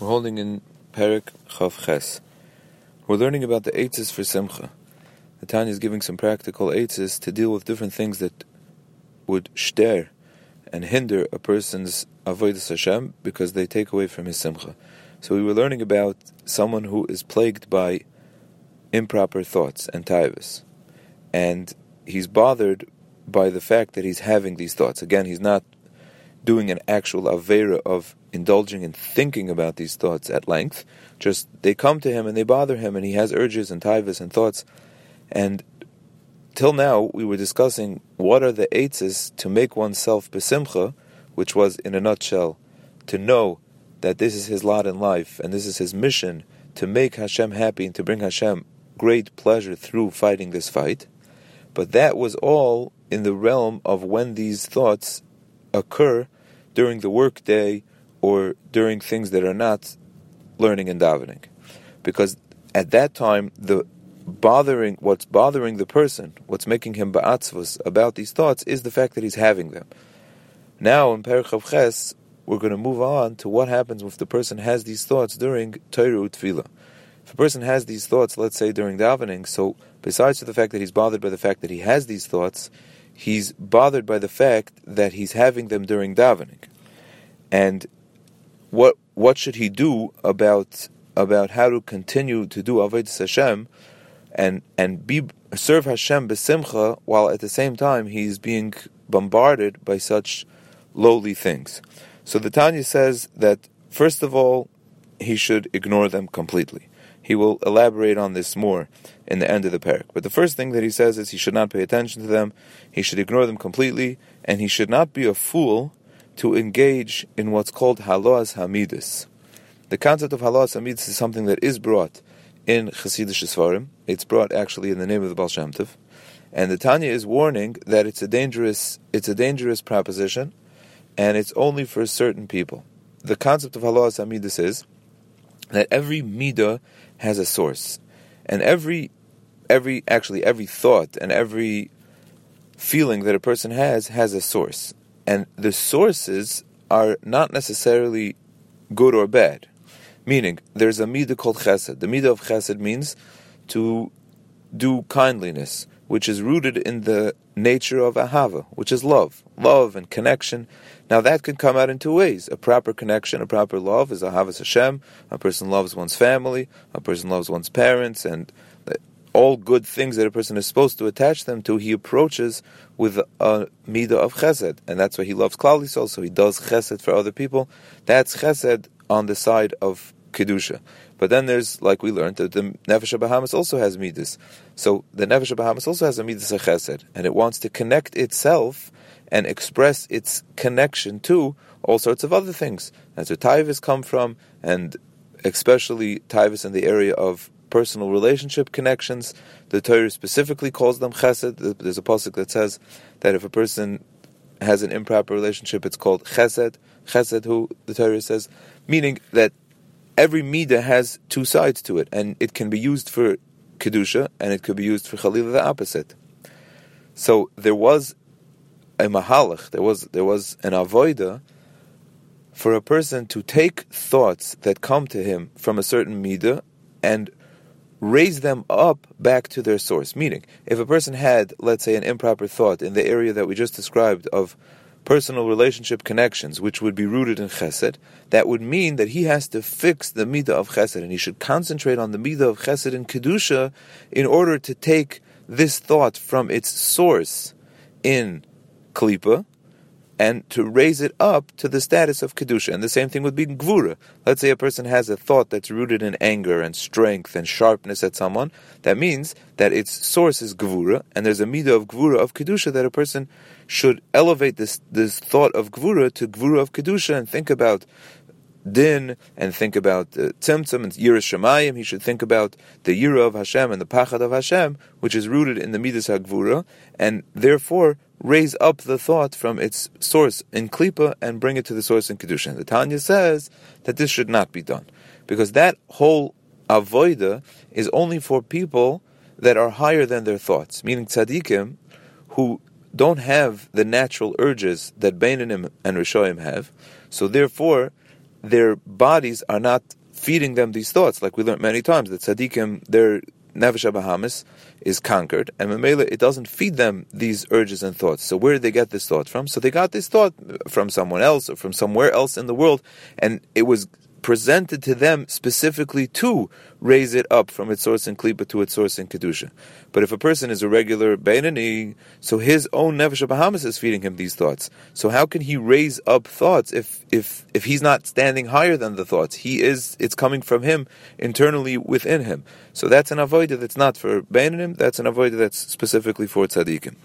We're holding in Perik Chav Ches. We're learning about the eitzes for Simcha. The Tanya is giving some practical eitzes to deal with different things that would shter and hinder a person's avodas Hashem because they take away from his Simcha. So we were learning about someone who is plagued by improper thoughts and taivas. And he's bothered by the fact that he's having these thoughts. Again, he's not doing an actual avera of indulging and thinking about these thoughts at length. Just they come to him and they bother him, and he has urges and taivas and thoughts. And till now, we were discussing what are the eitzes to make oneself besimcha, which was in a nutshell to know that this is his lot in life and this is his mission to make Hashem happy and to bring Hashem great pleasure through fighting this fight. But that was all in the realm of when these thoughts occur during the workday or during things that are not learning and davening. Because at that time, the bothering, what's bothering the person, what's making him ba'atzvus about these thoughts is the fact that he's having them. Now, in Perich Ches, we're going to move on to what happens if the person has these thoughts during Torah Tefillah. If a person has these thoughts, let's say during davening, so besides the fact that he's bothered by the fact that he has these thoughts, he's bothered by the fact that he's having them during davening. And what what should he do about about how to continue to do avodas Hashem and and be serve Hashem besimcha while at the same time he's being bombarded by such lowly things. So the Tanya says that first of all he should ignore them completely. He will elaborate on this more in the end of the parak. But the first thing that he says is he should not pay attention to them, he should ignore them completely, and he should not be a fool to engage in what's called ha'alas hamidos. The concept of ha'alas hamidos is something that is brought in Chassidish Svarim. It's brought actually in the name of the Baal Shem Tov. And the Tanya is warning that it's a dangerous, it's a dangerous proposition, and it's only for certain people. The concept of ha'alas hamidos is that every midah has a source, and every, every actually every thought and every feeling that a person has has a source and the sources are not necessarily good or bad. Meaning, there's a midah called chesed. The midah of chesed means to do kindliness, which is rooted in the nature of ahava, which is love, love and connection. Now that can come out in two ways: a proper connection, a proper love is ahavas Hashem. A person loves one's family, a person loves one's parents, and all good things that a person is supposed to attach them to, he approaches with a midah of chesed, and that's why he loves Klal Yisrael. So he does chesed for other people. That's chesed on the side of kedusha. But then there's, like we learned, that the nefesh Bahamis also has midas. So the nefesh Bahamis also has a midas chesed, and it wants to connect itself and express its connection to all sorts of other things. That's where taivas come from, and especially taivas in the area of personal relationship connections. The Torah specifically calls them chesed. There's a pasuk that says that if a person has an improper relationship, it's called chesed. Chesed, who the Torah says, meaning that every midah has two sides to it, and it can be used for kedusha, and it could be used for chalila, the opposite. So there was a mahalach, there was there was an avoida for a person to take thoughts that come to him from a certain midah and raise them up back to their source. Meaning, if a person had, let's say, an improper thought in the area that we just described of personal relationship connections, which would be rooted in chesed, that would mean that he has to fix the midah of chesed, and he should concentrate on the midah of chesed and kedusha in order to take this thought from its source in klipa and to raise it up to the status of kedusha. And the same thing would be gvura. Let's say a person has a thought that's rooted in anger and strength and sharpness at someone. That means that its source is gvura, and there's a midah of gvura of kedusha that a person should elevate this this thought of gvura to gvura of kedusha and think about din and think about uh, tzimtzum and yiras shemayim. He should think about the yira of Hashem and the pachad of Hashem, which is rooted in the midas hagvura, and therefore raise up the thought from its source in Klippa and bring it to the source in Kedusha. And the Tanya says that this should not be done. Because that whole avoida is only for people that are higher than their thoughts, meaning tzaddikim who don't have the natural urges that Bainanim and Rishoim have. So therefore, their bodies are not feeding them these thoughts. Like we learned many times that tzaddikim, their nefesh Bahamis is conquered, and Mamela, it doesn't feed them these urges and thoughts. So where did they get this thought from? So they got this thought from someone else or from somewhere else in the world, and it was presented to them specifically to raise it up from its source in Klipa to its source in Kedusha. But if a person is a regular Beinani, so his own Nefesh Bahamis is feeding him these thoughts. So how can he raise up thoughts if, if, if he's not standing higher than the thoughts? He is, it's coming from him internally within him. So that's an avodah that's not for Beinanim, that's an avodah that's specifically for Tzaddikim.